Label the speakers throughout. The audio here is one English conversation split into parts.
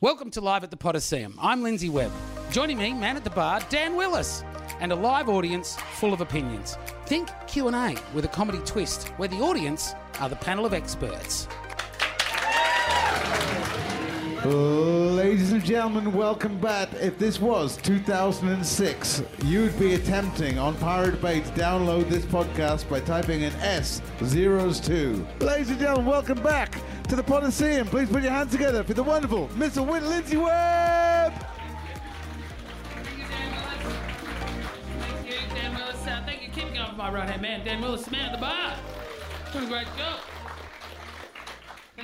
Speaker 1: Welcome to Live at the Podyseum. I'm Lindsay Webb. Joining me, man at the bar, Dan Willis, and a live audience full of opinions. Think Q&A with a comedy twist, where the audience are the panel of experts.
Speaker 2: Ladies and gentlemen, welcome back. If this was 2006, you'd be attempting on Pirate Bay to download this podcast by typing in S zeros two. Ladies and gentlemen, welcome back to the Podyseum. Please put your hands together for the wonderful Mr. Win Lindsay Webb.
Speaker 1: Thank you, Dan Willis. Thank you, Dan Willis. Uh, thank you. Keep going for my right hand man, Dan Willis, man at the bar. Doing a great job.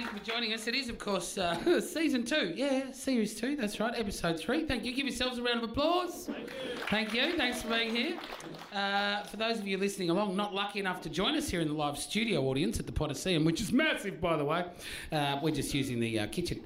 Speaker 1: Thank you for joining us. It is, of course, uh, season two. Yeah, series two. That's right, episode three. Thank you. Give yourselves a round of applause. Thank you. Thank you. Thanks for being here. Uh, for those of you listening along, not lucky enough to join us here in the live studio audience at the Podyseum, which is massive, by the way. Uh, we're just using the uh, kitchen.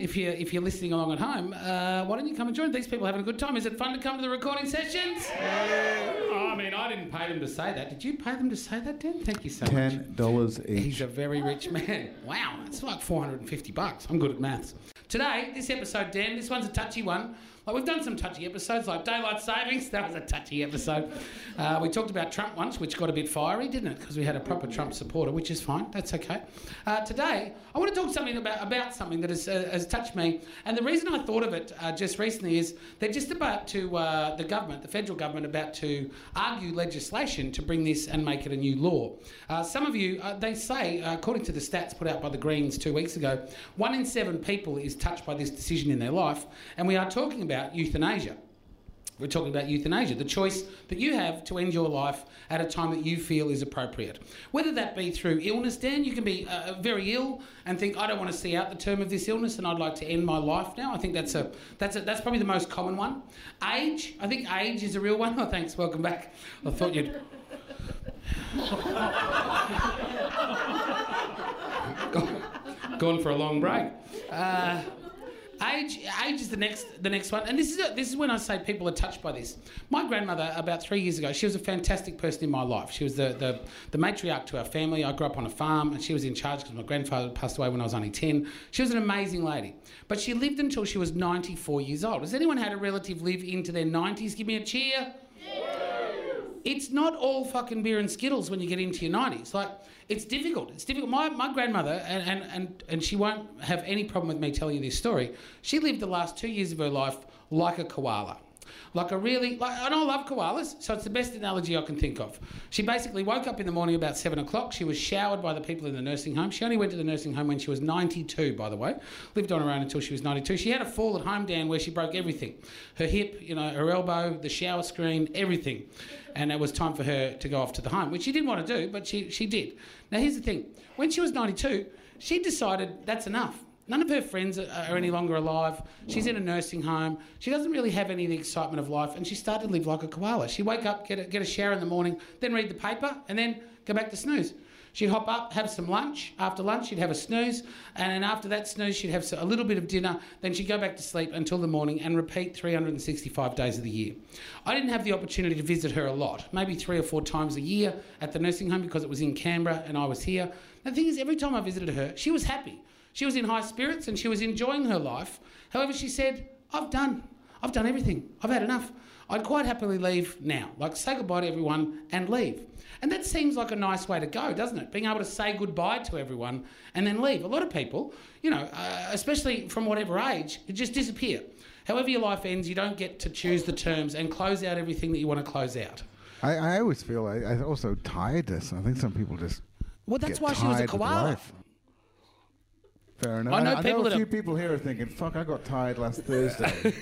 Speaker 1: If you're if you're listening along at home, uh, why don't you come and join? These people having a good time. Is it fun to come to the recording sessions? Oh, I mean, I didn't pay them to say that. Did you pay them to say that, Dan? Thank you so much.
Speaker 2: Ten dollars each.
Speaker 1: He's a very rich man. Wow, that's like 450 bucks. I'm good at maths. Today, this episode, Dan, this one's a touchy one. Like we've done some touchy episodes, like daylight savings. That was a touchy episode. Uh, we talked about Trump once, which got a bit fiery, didn't it? Because we had a proper Trump supporter, which is fine. That's okay. Uh, today, I want to talk something about about something that has, uh, has touched me, and the reason I thought of it uh, just recently is they're just about to uh, the government, the federal government, about to argue legislation to bring this and make it a new law. Uh, some of you, they say, according to the stats put out by the Greens two weeks ago, one in seven people is touched by this decision in their life, and we are talking about euthanasia. We're talking about euthanasia, the choice that you have to end your life at a time that you feel is appropriate. Whether that be through illness, Dan, you can be uh, very ill and think, I don't want to see out the term of this illness and I'd like to end my life now. I think that's a that's a, that's probably the most common one. Age, I think age is a real one. Oh, thanks, welcome back. I thought you'd. Gone for a long break. Uh, Age, age is the next, the next one, and this is a, this is when I say people are touched by this. My grandmother, about three years ago, she was a fantastic person in my life. She was the, the, the matriarch to our family. I grew up on a farm, and she was in charge because my grandfather passed away when I was only ten. She was an amazing lady, but she lived until she was ninety four years old. Has anyone had a relative live into their nineties? Give me a cheer. It's not all fucking beer and skittles when you get into your 90s. Like, it's difficult. It's difficult. My, my grandmother, and, and, and, and she won't have any problem with me telling you this story, she lived the last two years of her life like a koala. Like a really, like, and I love koalas, so it's the best analogy I can think of. She basically woke up in the morning about seven o'clock. She was showered by the people in the nursing home. She only went to the nursing home when she was 92, by the way. Lived on her own until she was 92. She had a fall at home, Dan, where she broke everything her hip, you know, her elbow, the shower screen, everything. And it was time for her to go off to the home, which she didn't want to do, but she, she did. Now, here's the thing when she was 92, she decided that's enough. None of her friends are, any longer alive. She's in a nursing home. She doesn't really have any of the excitement of life, and she started to live like a koala. She'd wake up, get a, get a shower in the morning, then read the paper, and then go back to snooze. She'd hop up, have some lunch. After lunch, she'd have a snooze, and then after that snooze, she'd have a little bit of dinner. Then she'd go back to sleep until the morning and repeat 365 days of the year. I didn't have the opportunity to visit her a lot, maybe three or four times a year at the nursing home because it was in Canberra and I was here. The thing is, every time I visited her, she was happy. She was in high spirits and she was enjoying her life. However, she said, I've done. I've done everything. I've had enough. I'd quite happily leave now. Like, say goodbye to everyone and leave. And that seems like a nice way to go, doesn't it? Being able to say goodbye to everyone and then leave. A lot of people, you know, uh, especially from whatever age, it just disappear. However your life ends, you don't get to choose the terms and close out everything that you want to close out.
Speaker 2: I, I always feel I, I also tiredness. I think some people just
Speaker 1: Well, that's
Speaker 2: get
Speaker 1: why she was a koala.
Speaker 2: Fair enough.
Speaker 1: I know
Speaker 2: I,
Speaker 1: people
Speaker 2: know a few people here are thinking, "Fuck, I got tired last Thursday."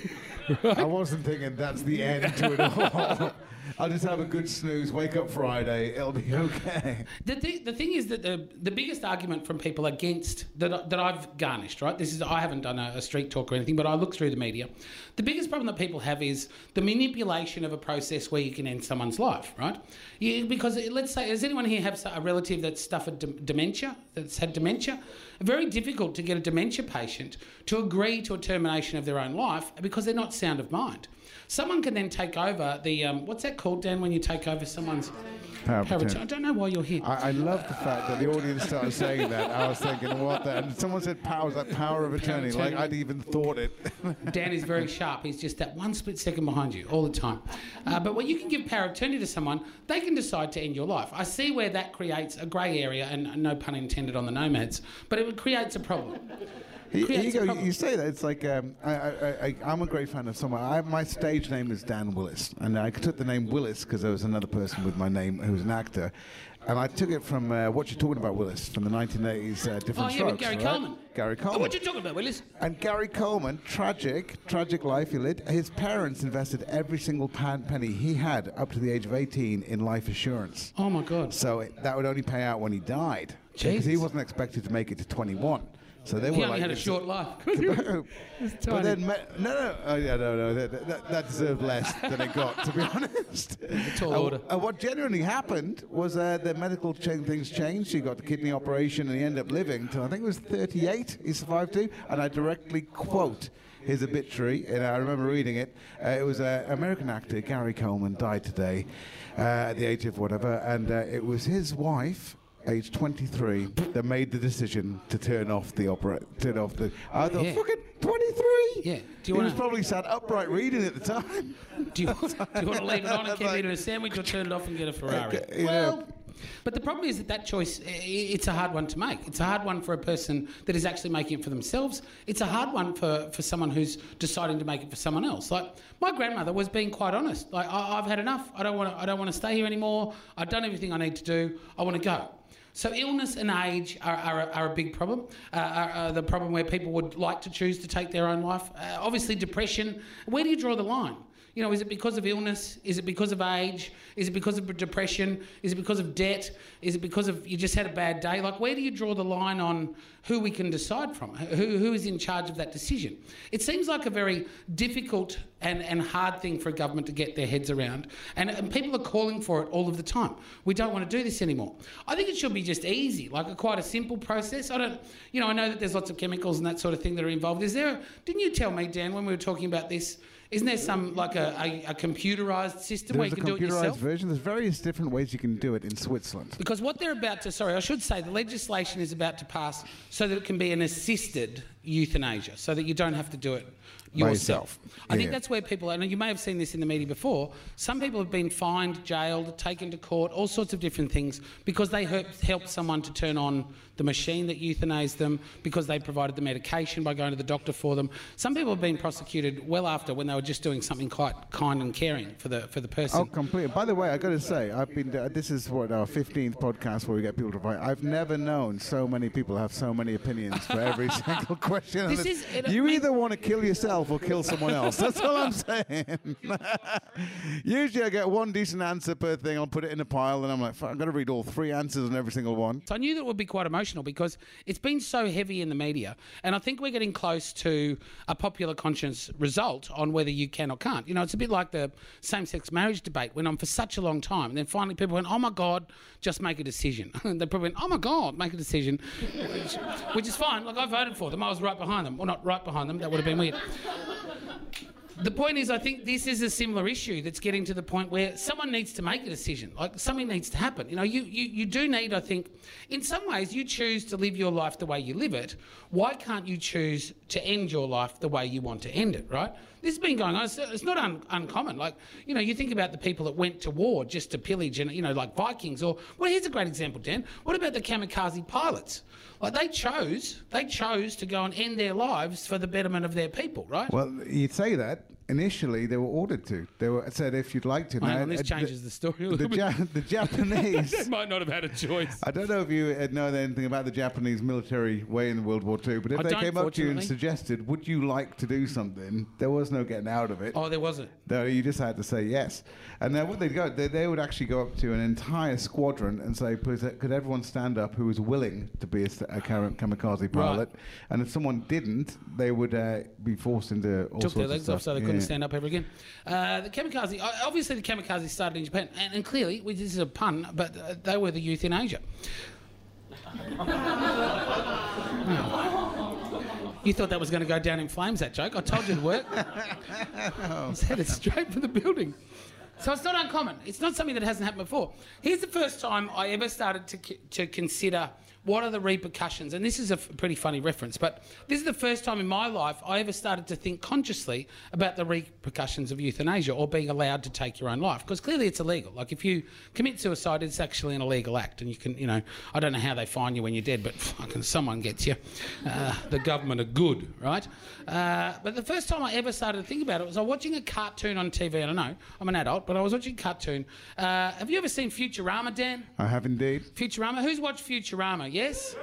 Speaker 2: I wasn't thinking that's the end to it all. I'll just have a good snooze, wake up Friday, it'll be okay.
Speaker 1: The, th- the thing is that the, the biggest argument from people against that, that I've garnished, right? This is I haven't done a, a street talk or anything, but I look through the media. The biggest problem that people have is the manipulation of a process where you can end someone's life, right? You, because let's say, does anyone here have a relative that's suffered dem- dementia, that's had dementia? very difficult to get a dementia patient to agree to a termination of their own life because they're not sound of mind. Someone can then take over the um, what's that called, Dan? When you take over someone's
Speaker 2: Power of
Speaker 1: power of
Speaker 2: attorney.
Speaker 1: attorney? I don't know why you're here.
Speaker 2: I, I love the fact that the audience started saying that. I was thinking, what the? And someone said power, was that power of attorney? Like
Speaker 1: attorney.
Speaker 2: I'd even thought it.
Speaker 1: Dan is very sharp. He's just that one split second behind you all the time. Uh, but when you can give power of attorney to someone, they can decide to end your life. I see where that creates a grey area, and no pun intended on the nomads, but it creates a problem.
Speaker 2: You go. You say that it's like um, I, I, I, I'm a great fan of someone. I, my stage name is Dan Willis, and I took the name Willis because there was another person with my name who was an actor, and I took it from uh, what you're talking about, Willis, from the 1980s uh, Different
Speaker 1: Oh, yeah, with. Gary
Speaker 2: right?
Speaker 1: Coleman.
Speaker 2: Gary
Speaker 1: Oh,
Speaker 2: Coleman.
Speaker 1: what you talking about, Willis?
Speaker 2: And Gary Coleman, tragic, tragic life he led. His parents invested every single pan- penny he had up to the age of 18 in life assurance.
Speaker 1: Oh my God.
Speaker 2: So it, that would only pay out when he died. Jesus. Because he wasn't expected to make it to 21. So they
Speaker 1: He
Speaker 2: were
Speaker 1: only
Speaker 2: like,
Speaker 1: had a short life.
Speaker 2: but then, no, no, oh, yeah, no, no, that, that, that deserved less than it got, to be honest.
Speaker 1: tall
Speaker 2: Uh,
Speaker 1: order.
Speaker 2: uh, what genuinely happened was uh, the medical things changed. He got the kidney operation and he ended up living till I think it was 38. He survived to, and I directly quote his obituary, and I remember reading it. Uh, it was an American actor, Gary Coleman, died today uh, at the age of whatever, and uh, it was his wife age 23 that made the decision to turn off the opera turn off the I thought
Speaker 1: Yeah.
Speaker 2: fucking 23
Speaker 1: Yeah. Do you
Speaker 2: he
Speaker 1: wanna-
Speaker 2: was probably sat upright reading at the time
Speaker 1: Do you, do you want to leave it on and keep
Speaker 2: Like-
Speaker 1: eating a sandwich or turn it off and get a Ferrari?
Speaker 2: Okay,
Speaker 1: well,
Speaker 2: know.
Speaker 1: but the problem is that that choice, i- i- it's a hard one to make. It's a hard one for a person that is actually making it for themselves. It's a hard one for, for someone who's deciding to make it for someone else. Like my grandmother was being quite honest. Like I, I've had enough. I don't want to. I don't want to stay here anymore. I've done everything I need to do. I want to go. So illness and age are, are, a- are a big problem. Uh, are, are the problem where people would like to choose to take their own life. Uh, obviously, depression. Where do you draw the line? You know, is it because of illness? Is it because of age? Is it because of depression? Is it because of debt? Is it because of you just had a bad day? Like, where do you draw the line on who we can decide from? Who, who is in charge of that decision? It seems like a very difficult and, and hard thing for a government to get their heads around. And, and people are calling for it all of the time. We don't want to do this anymore. I think it should be just easy, like a quite a simple process. I don't, you know, I know that there's lots of chemicals and that sort of thing that are involved. Is there, didn't you tell me, Dan, when we were talking about this, isn't there some, like a, a, a computerized system where
Speaker 2: there's
Speaker 1: you
Speaker 2: a
Speaker 1: can do it
Speaker 2: computerized
Speaker 1: yourself?
Speaker 2: version there's various different ways you can do it in Switzerland
Speaker 1: Because what they're about to, sorry, I should say the legislation is about to pass so that it can be an assisted euthanasia, so that you don't have to do it yourself.
Speaker 2: yourself.
Speaker 1: I think that's where people, and you may have seen this in the media before, some people have been fined, jailed, taken to court, all sorts of different things because they helped, someone to turn on the machine that euthanized them, because they provided the medication by going to the doctor for them. Some people have been prosecuted well after when they were just doing something quite kind and caring for the, for the person.
Speaker 2: Oh, completely. By the way, I got to say, I've been. Uh, this is what our 15th podcast where we get people to write. I've never known so many people have so many opinions for every single question.
Speaker 1: This is- it-
Speaker 2: you
Speaker 1: I
Speaker 2: either want to kill yourself or kill someone else. That's all I'm saying. Usually, I get one decent answer per thing. I'll put it in a pile, and I'm like, I've got to read all three answers on every single one.
Speaker 1: So I knew that it would be quite emotional because it's been so heavy in the media, and I think we're getting close to a popular conscience result on whether you can or can't. You know, it's a bit like the same-sex marriage debate went on for such a long time, and then finally people went, "Oh my God, just make a decision." And they probably went, "Oh my God, make a decision," which, which is fine. Like I voted for them, I was right behind them. Well, not right behind them. That would have been weird. The point is, I think this is a similar issue that's getting to the point where someone needs to make a decision. Like something needs to happen. You know, you, you, you do need, I think, in some ways, you choose to live your life the way you live it. Why can't you choose to end your life the way you want to end it, right? This has been going on. It's, it's not un, uncommon. Like, you know, you think about the people that went to war just to pillage and, you know, like Vikings or, well, here's a great example, Dan. What about the kamikaze pilots? Like, they chose, they chose to go and end their lives for the betterment of their people, right?
Speaker 2: Well, you'd say that. Initially, they were ordered to. They were said if you'd like to. Now,
Speaker 1: this
Speaker 2: uh,
Speaker 1: changes the story a
Speaker 2: The,
Speaker 1: bit.
Speaker 2: ja- the Japanese.
Speaker 1: They might not have had a choice.
Speaker 2: I don't know if you uh, know anything about the Japanese military way in World War II, but if
Speaker 1: I
Speaker 2: they came up to you and suggested, "Would you like to do something?" there was no getting out of it.
Speaker 1: Oh, there wasn't.
Speaker 2: No, you just had to say yes. And then what they'd go, they, they would actually go up to an entire squadron and say, could everyone stand up who was willing to be a, a kamikaze pilot? And if someone didn't, they would uh, be forced into all
Speaker 1: Took
Speaker 2: sorts
Speaker 1: their
Speaker 2: of
Speaker 1: legs
Speaker 2: stuff.
Speaker 1: off so they couldn't
Speaker 2: Yeah.
Speaker 1: Stand up ever again. Uh, the kamikaze, obviously, the kamikaze started in Japan, and, and clearly, this is a pun, but uh, they were the youth in Asia. You thought that was going to go down in flames, that joke. I told you it'd work. It's headed straight for the building. So it's not uncommon. It's not something that hasn't happened before. Here's the first time I ever started to, to consider what are the repercussions. And this is a f- pretty funny reference, but this is the first time in my life I ever started to think consciously about the repercussions of euthanasia or being allowed to take your own life. Because clearly it's illegal. Like if you commit suicide, it's actually an illegal act. And you can, you know, I don't know how they find you when you're dead, but fucking someone gets you. Uh, the government are good, right? Uh, but the first time I ever started to think about it was I was watching a cartoon on TV. I don't know, I'm an adult, but I was watching a cartoon. Uh, have you ever seen Futurama, Dan?
Speaker 2: I have indeed.
Speaker 1: Futurama. Who's watched Futurama? Yes?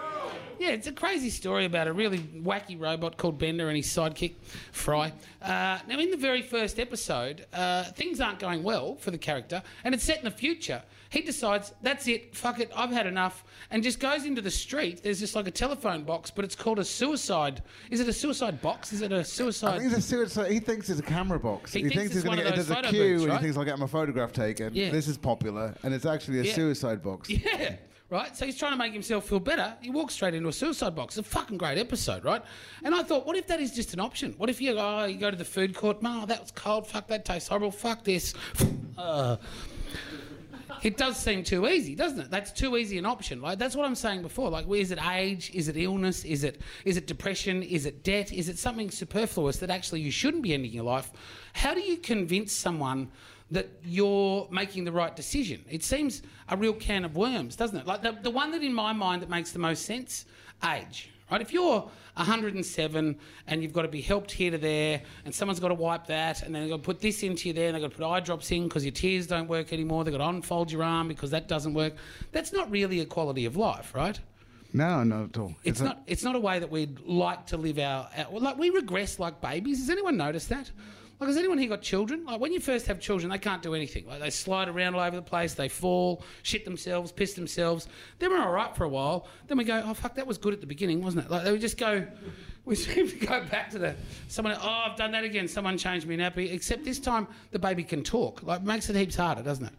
Speaker 1: Yeah, it's a crazy story about a really wacky robot called Bender and his sidekick, Fry. Uh, now, in the very first episode, uh, things aren't going well for the character, and it's set in the future. He decides, that's it, fuck it, I've had enough, and just goes into the street. There's just like a telephone box, but it's called a suicide. Is it a suicide box? Is it a
Speaker 2: I
Speaker 1: suicide?
Speaker 2: think it's a suicide. He thinks it's a camera box.
Speaker 1: He thinks it's
Speaker 2: he's
Speaker 1: one
Speaker 2: gonna
Speaker 1: of
Speaker 2: get a
Speaker 1: photo
Speaker 2: queue,
Speaker 1: booths,
Speaker 2: and
Speaker 1: right?
Speaker 2: he thinks I'll get my photograph taken.
Speaker 1: Yeah.
Speaker 2: This is popular, and it's actually a
Speaker 1: Yeah.
Speaker 2: suicide box.
Speaker 1: Yeah, right. So he's trying to make himself feel better. He walks straight into a suicide box. It's a fucking great episode, right? And I thought, what if that is just an option? What if you oh, you go to the food court? No, that was cold. Fuck, that tastes horrible. Fuck this. Uh, it does seem too easy, doesn't it? That's too easy an option. Like that's what I'm saying before. Like, is it age? Is it illness? Is it is it depression? Is it debt? Is it something superfluous that actually you shouldn't be ending your life? How do you convince someone that you're making the right decision? It seems a real can of worms, doesn't it? Like the, the one that in my mind that makes the most sense, age. Right? If you're 107 and you've got to be helped here to there, and someone's got to wipe that, and then they've got to put this into you there, and they've got to put eye drops in because your tears don't work anymore, they've got to unfold your arm because that doesn't work. That's not really a quality of life, right?
Speaker 2: No, not at all.
Speaker 1: It's
Speaker 2: a-
Speaker 1: not. It's not a way that we'd like to live our. our like we regress like babies. Has anyone noticed that? Like, has anyone here got children? Like, when you first have children, they can't do anything. Like, they slide around all over the place. They fall, shit themselves, piss themselves. Then we're all right for a while. Then we go, oh fuck, that was good at the beginning, wasn't it? Like, they just go. We seem to go back to the someone. Oh, I've done that again. Someone changed me nappy. Except this time, the baby can talk. Like, makes it heaps harder, doesn't it?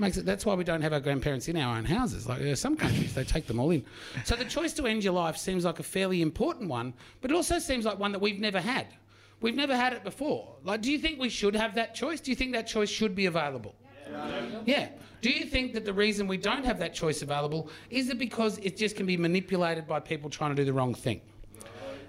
Speaker 1: Makes it. That's why we don't have our grandparents in our own houses. Like, are some countries they take them all in. So the choice to end your life seems like a fairly important one, but it also seems like one that we've never had. We've never had it before. Like, do you think we should have that choice? Do you think that choice should be available? Yeah. Do you think that the reason we don't have that choice available is it because it just can be manipulated by people trying to do the wrong thing?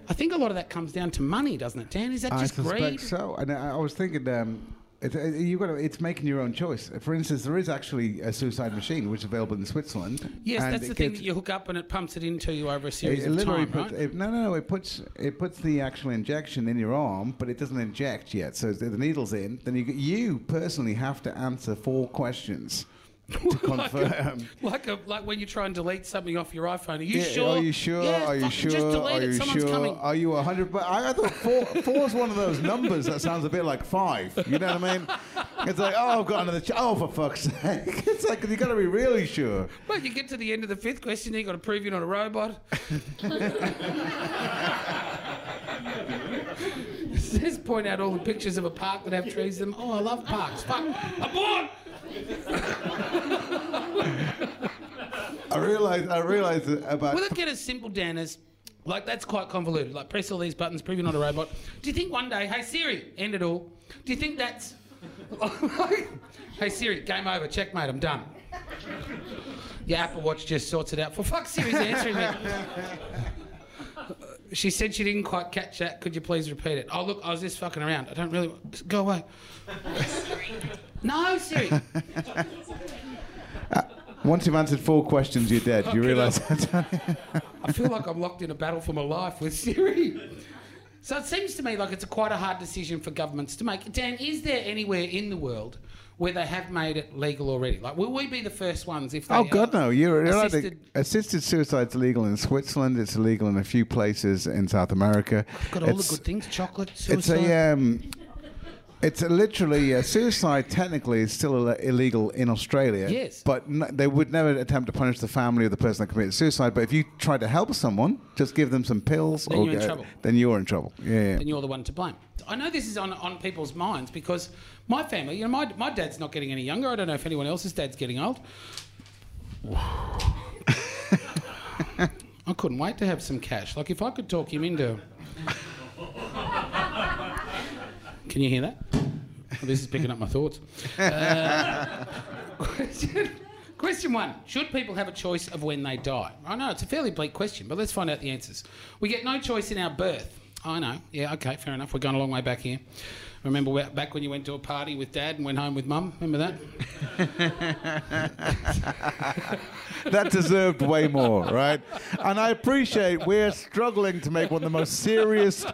Speaker 1: I think a lot of that comes down to money, doesn't it, Dan? Is that
Speaker 2: I
Speaker 1: just
Speaker 2: suspect
Speaker 1: greed?
Speaker 2: so. And I, I was thinking, um, it, uh, you got to, it's making your own choice. For instance, there is actually a suicide machine which is available in Switzerland.
Speaker 1: Yes, that's the thing that you hook up and it pumps it into you over a
Speaker 2: It,
Speaker 1: series
Speaker 2: it
Speaker 1: of time,
Speaker 2: puts,
Speaker 1: right?
Speaker 2: it, no, no, no. It puts it puts the actual injection in your arm, but it doesn't inject yet. So the, the needle's in. Then you you personally have to answer four questions to
Speaker 1: like, a, like a like when you try and delete something off your iPhone. Are you
Speaker 2: Yeah,
Speaker 1: sure?
Speaker 2: Are you sure?
Speaker 1: Yeah,
Speaker 2: are you sure?
Speaker 1: Just delete
Speaker 2: are
Speaker 1: it.
Speaker 2: you
Speaker 1: Someone's
Speaker 2: sure?
Speaker 1: coming.
Speaker 2: Are you a hundred? But I, I thought four four is one of those numbers that sounds a bit like five. You know what I mean? It's like oh, I've got another. Ch- oh, for fuck's sake! It's like you got to be really sure.
Speaker 1: Well, you get to the end of the fifth question, you've got to prove you're not a robot. Just point out all the pictures of a park that have trees in them. Oh, I love parks. Fuck. Abort!
Speaker 2: I realize. I realize about.
Speaker 1: Will it get as simple, Dan, as like that's quite convoluted? Like press all these buttons, prove you're not a robot. Do you think one day, hey Siri, end it all? Do you think that's hey Siri, game over, checkmate, I'm done. Your Apple Watch just sorts it out. For fuck's Siri's answering me. She said she didn't quite catch that. Could you please repeat it? Oh look, I was just fucking around. I don't really go away. No, Siri.
Speaker 2: Once you've answered four questions, you're dead. You realise that.
Speaker 1: I feel like I'm locked in a battle for my life with Siri. So it seems to me like it's a quite a hard decision for governments to make. Dan, is there anywhere in the world where they have made it legal already? Like, will we be the first ones if they?
Speaker 2: Oh God,
Speaker 1: uh,
Speaker 2: no! You're, assisted.
Speaker 1: assisted-
Speaker 2: assisted suicide's illegal in Switzerland. It's illegal in a few places in South America.
Speaker 1: I've got all
Speaker 2: It's-
Speaker 1: the good things: chocolate, suicide.
Speaker 2: It's a um, it's a literally uh, suicide. Technically, is still Ill- illegal in Australia.
Speaker 1: Yes.
Speaker 2: but n- they would never attempt to punish the family of the person that committed suicide. But if you try to help someone, just give them some pills,
Speaker 1: Then
Speaker 2: or
Speaker 1: you're in trouble.
Speaker 2: Then you're in trouble. Yeah. yeah.
Speaker 1: then you're the one to blame. I know this is on, on people's minds because my family, you know, my, my dad's not getting any younger. I don't know if anyone else's dad's getting old. I couldn't wait to have some cash. Like if I could talk him into. Can you hear that? This is picking up my thoughts. Uh, question, question one Should people have a choice of when they die? I know it's a fairly bleak question, but let's find out the answers. We get no choice in our birth. I know. Yeah, okay, fair enough. We're going a long way back here. Remember back when you went to a party with dad and went home with mum? Remember that?
Speaker 2: that deserved way more, right? And I appreciate we're struggling to make one of the most serious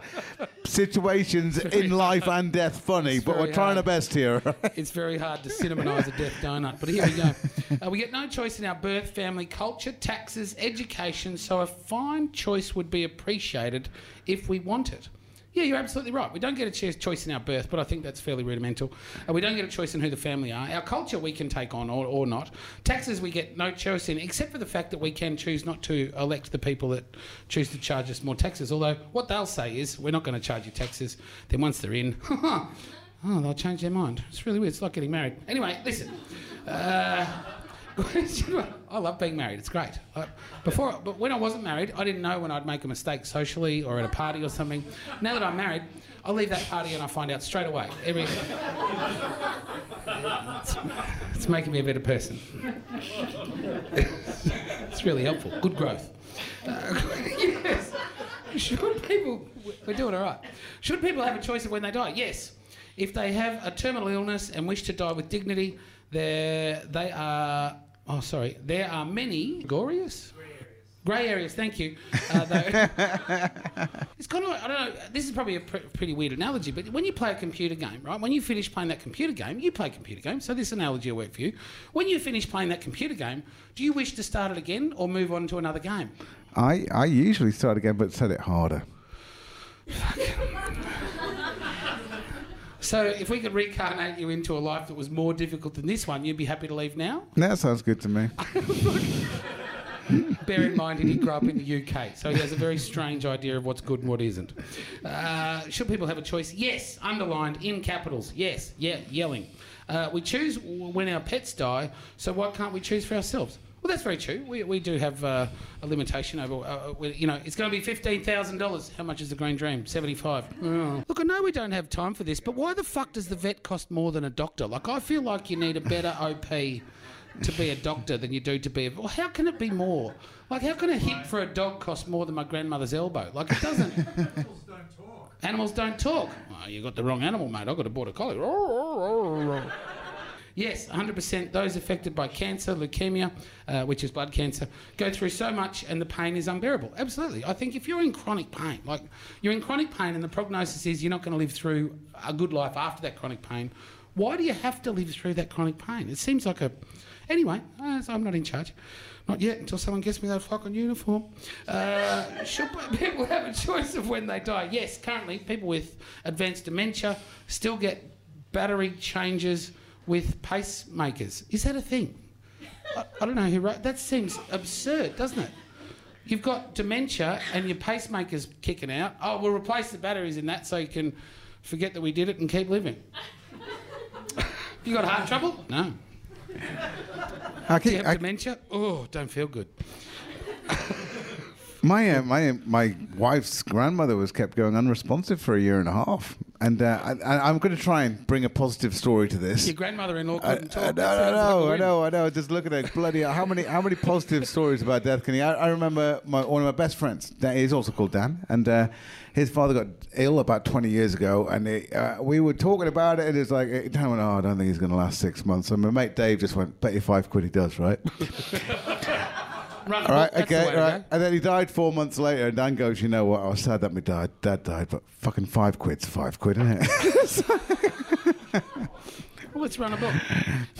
Speaker 2: situations in life and death funny,
Speaker 1: It's
Speaker 2: but we're trying
Speaker 1: hard.
Speaker 2: our best here.
Speaker 1: it's very hard to cinematise a death donut, but here we go. Uh, we get no choice in our birth, family, culture, taxes, education, so a fine choice would be appreciated if we want it. Yeah, you're absolutely right. We don't get a choice in our birth, but I think that's fairly rudimental. We don't get a choice in who the family are. Our culture we can take on or, or not. Taxes we get no choice in, except for the fact that we can choose not to elect the people that choose to charge us more taxes. Although what they'll say is, we're not going to charge you taxes. Then once they're in, oh, they'll change their mind. It's really weird. It's like getting married. Anyway, listen. Uh. I love being married. It's great. I, before, but when I wasn't married, I didn't know when I'd make a mistake socially or at a party or something. Now that I'm married, I leave that party and I find out straight away. Every, it's, it's making me a better person. it's really helpful. Good growth. Uh, yes. Should people? We're doing all right. Should people have a choice of when they die? Yes. If they have a terminal illness and wish to die with dignity, there they are. Oh, sorry. There are many glorious. Grey areas, thank you. Uh, though, it's kind of, like- I don't know, this is probably a pr- pretty weird analogy, but when you play a computer game, right, when you finish playing that computer game, you play computer games, so this analogy will work for you. When you finish playing that computer game, do you wish to start it again or move on to another game?
Speaker 2: I, I usually start again, but set it harder.
Speaker 1: So if we could reincarnate you into a life that was more difficult than this one, you'd be happy to leave now?
Speaker 2: That sounds good to me.
Speaker 1: Bear in mind, he did grow up in the UK, so he has a very strange idea of what's good and what isn't. Uh, should people have a choice? Yes, underlined in capitals. Yes, yeah, yelling. Uh, we choose when our pets die, so why can't we choose for ourselves? Well, that's very true. We, we do have uh, a limitation over, uh, we- you know, it's going to be $15,000. How much is the Green Dream? 75 Oh. Look, I know we don't have time for this, but why the fuck does the vet cost more than a doctor? Like, I feel like you need a better OP to be a doctor than you do to be a. Well, how can it be more? Like, how can a hip for a dog cost more than my grandmother's elbow? Like, it doesn't. Animals don't talk. Animals don't talk. Oh, you got the wrong animal, mate. I got a border collie. Yes, 100%. Those affected by cancer, leukemia, uh, which is blood cancer, go through so much and the pain is unbearable. Absolutely. I think if you're in chronic pain, like you're in chronic pain and the prognosis is you're not going to live through a good life after that chronic pain, why do you have to live through that chronic pain? It seems like a. Anyway, uh, I'm not in charge. Not yet until someone gets me that fucking uniform. Uh, should people have a choice of when they die? Yes, currently, people with advanced dementia still get battery changes with pacemakers. Is that a thing? I, I don't know who wrote that. Seems absurd, doesn't it? You've got dementia and your pacemaker's kicking out. Oh, we'll replace the batteries in that so you can forget that we did it and keep living. you got heart trouble? No.
Speaker 2: I
Speaker 1: Do you have
Speaker 2: I,
Speaker 1: dementia? Oh, don't feel good.
Speaker 2: my, uh, my, my wife's grandmother was kept going unresponsive for a year and a half. And uh, I, I- I'm going to try and bring a positive story to this.
Speaker 1: Your grandmother-in-law
Speaker 2: I,
Speaker 1: couldn't
Speaker 2: I
Speaker 1: talk.
Speaker 2: know,
Speaker 1: That
Speaker 2: I
Speaker 1: sounds like
Speaker 2: know, I know, I know. Just look at it, bloody. How many, how many positive stories about death can you? I, I remember my, one of my best friends. Dan, he's also called Dan, and uh, his father got ill about 20 years ago, and it, uh, we were talking about it, and it's like Dan went, "Oh, I don't think he's going to last six months." And my mate Dave just went, "Bet you five quid he does, right?"
Speaker 1: Run
Speaker 2: All right,
Speaker 1: book, that's the
Speaker 2: okay, all right. And then he died four months later, and Dan goes, "You know what? I was sad that my dad, dad died, but fucking five quid's five quid, isn't it?"
Speaker 1: Well, let's run a book.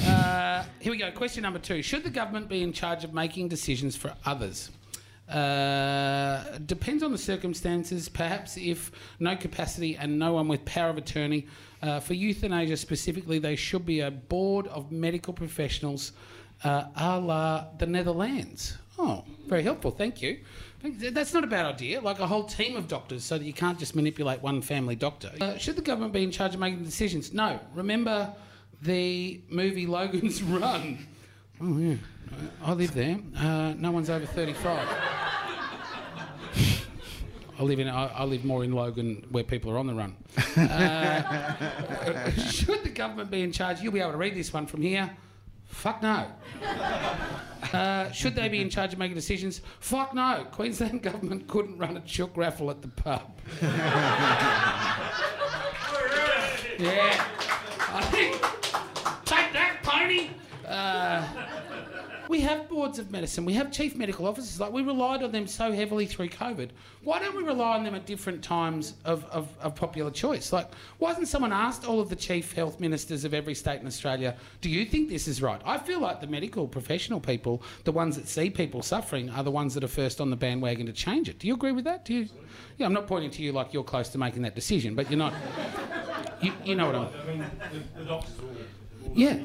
Speaker 1: Uh, here we go. Question number two: Should the government be in charge of making decisions for others? Uh, depends on the circumstances. Perhaps if no capacity and no one with power of attorney uh, for euthanasia specifically, they should be a board of medical professionals, uh, a la the Netherlands. Oh, very helpful. Thank you. That's not a bad idea. Like a whole team of doctors, so that you can't just manipulate one family doctor. Uh, should the government be in charge of making decisions? No. Remember the movie Logan's Run. Oh yeah, I live there. Uh, no one's over thirty-five. I live in. I, I live more in Logan, where people are on the run. Uh, should the government be in charge? You'll be able to read this one from here. Fuck no. Uh, should they be in charge of making decisions? Fuck no. Queensland government couldn't run a chook raffle at the pub. yeah. I think. Take that, pony. Uh, we have boards of medicine. We have chief medical officers. Like we relied on them so heavily through COVID. Why don't we rely on them at different times of, of, of popular choice? Like, why hasn't someone asked all of the chief health ministers of every state in Australia, do you think this is right? I feel like the medical professional people, the ones that see people suffering, are the ones that are first on the bandwagon to change it. Do you agree with that? Do you? Yeah, I'm not pointing to you like you're close to making that decision, but you're not. You, you know what.
Speaker 3: I mean, the, the doctors all.
Speaker 1: Yeah.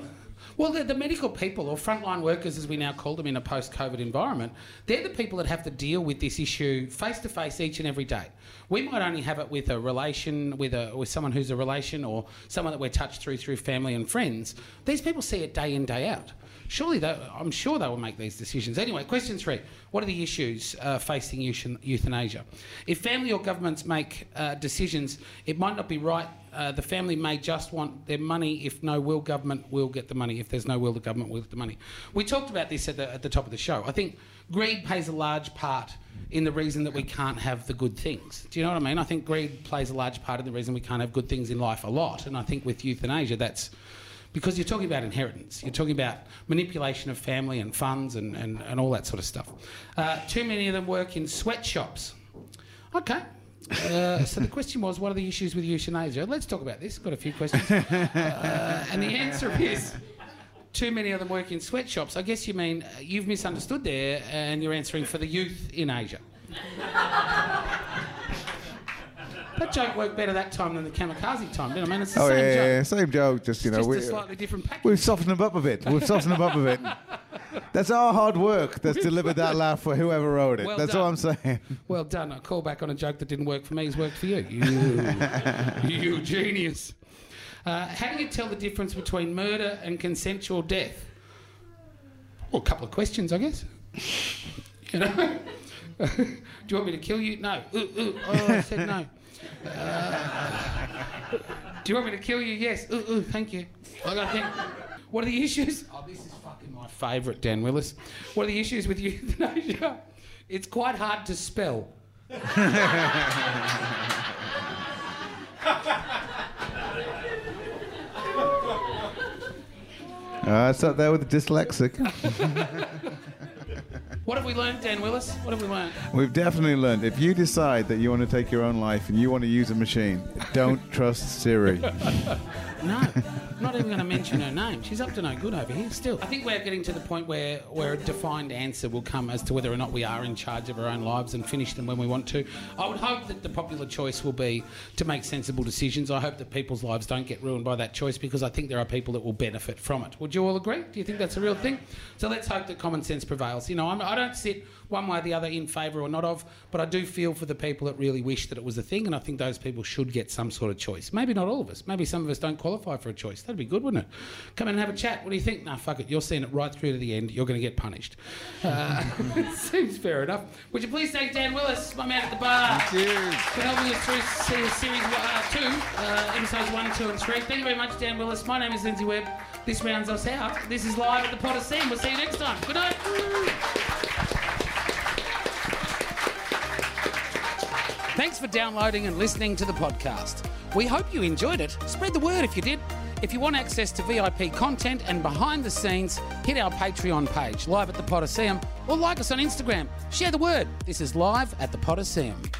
Speaker 1: Well, the, the medical people, or frontline workers as we now call them in a post COVID environment, they're the people that have to deal with this issue face to face each and every day. We might only have it with a relation, with, a, with someone who's a relation, or someone that we're touched through through family and friends. These people see it day in, day out. Surely, they, I'm sure they will make these decisions. Anyway, question three What are the issues uh, facing euthanasia? If family or governments make uh, decisions, it might not be right. Uh, the family may just want their money. If no will, government will get the money. If there's no will, the government will get the money. We talked about this at the, at the top of the show. I think greed plays a large part in the reason that we can't have the good things. Do you know what I mean? I think greed plays a large part in the reason we can't have good things in life a lot. And I think with euthanasia, that's because you're talking about inheritance. You're talking about manipulation of family and funds and, and, and all that sort of stuff. Uh, too many of them work in sweatshops. Okay. Uh, so the question was, what are the issues with euthanasia? Let's talk about this. Got a few questions. Uh, and the answer is, too many of them work in sweatshops. I guess you mean uh, you've misunderstood there, and you're answering for the youth in Asia. that joke worked better that time than the kamikaze time, didn't it? I mean, it's the
Speaker 2: Oh
Speaker 1: same
Speaker 2: yeah,
Speaker 1: joke.
Speaker 2: yeah, same joke. Just you know,
Speaker 1: Just
Speaker 2: we,
Speaker 1: a slightly different package.
Speaker 2: we've softened them up a bit. We've softened them up a bit. That's our hard work that's delivered that laugh for whoever wrote it.
Speaker 1: Well
Speaker 2: that's
Speaker 1: done.
Speaker 2: all I'm saying.
Speaker 1: Well done. A call back on a joke that didn't work for me has worked for you. You, you genius. Uh, how do you tell the difference between murder and consensual death? Well, a couple of questions, I guess. You know? do you want me to kill you? No. Ooh, ooh. Oh, I said no. Uh, do you want me to kill you? Yes. Ooh, ooh, thank you. I got to think. What are the issues? Oh, this is fucking my favourite, Dan Willis. What are the issues with euthanasia? It's quite hard to spell.
Speaker 2: Uh, it's up there with the dyslexic.
Speaker 1: What have we learned, Dan Willis? What have we learned?
Speaker 2: We've definitely learned if you decide that you want to take your own life and you want to use a machine, don't trust Siri.
Speaker 1: No, I'm not even going to mention her name. She's up to no good over here still. I think we're getting to the point where, where a defined answer will come as to whether or not we are in charge of our own lives and finish them when we want to. I would hope that the popular choice will be to make sensible decisions. I hope that people's lives don't get ruined by that choice because I think there are people that will benefit from it. Would you all agree? Do you think that's a real thing? So let's hope that common sense prevails. You know, I'm, I don't sit one way or the other in favour or not of, but I do feel for the people that really wish that it was a thing, and I think those people should get some sort of choice. Maybe not all of us. Maybe some of us don't qualify for a choice. That'd be good, wouldn't it? Come in and have a chat. What do you think? Nah, fuck it. You're seeing it right through to the end. You're going to get punished. Uh, seems fair enough. Would you please thank Dan Willis, my man at the bar, for helping us through se- series uh, two, uh, episodes one, two, and three. Thank you very much, Dan Willis. My name is Lindsay Webb. This rounds us out. This is live at the Podyseum. We'll see you next time. Good night. Thanks for downloading and listening to the podcast. We hope you enjoyed it. Spread the word if you did. If you want access to VIP content and behind the scenes, hit our Patreon page, live at the Podyseum, or like us on Instagram. Share the word. This is live at the Podyseum.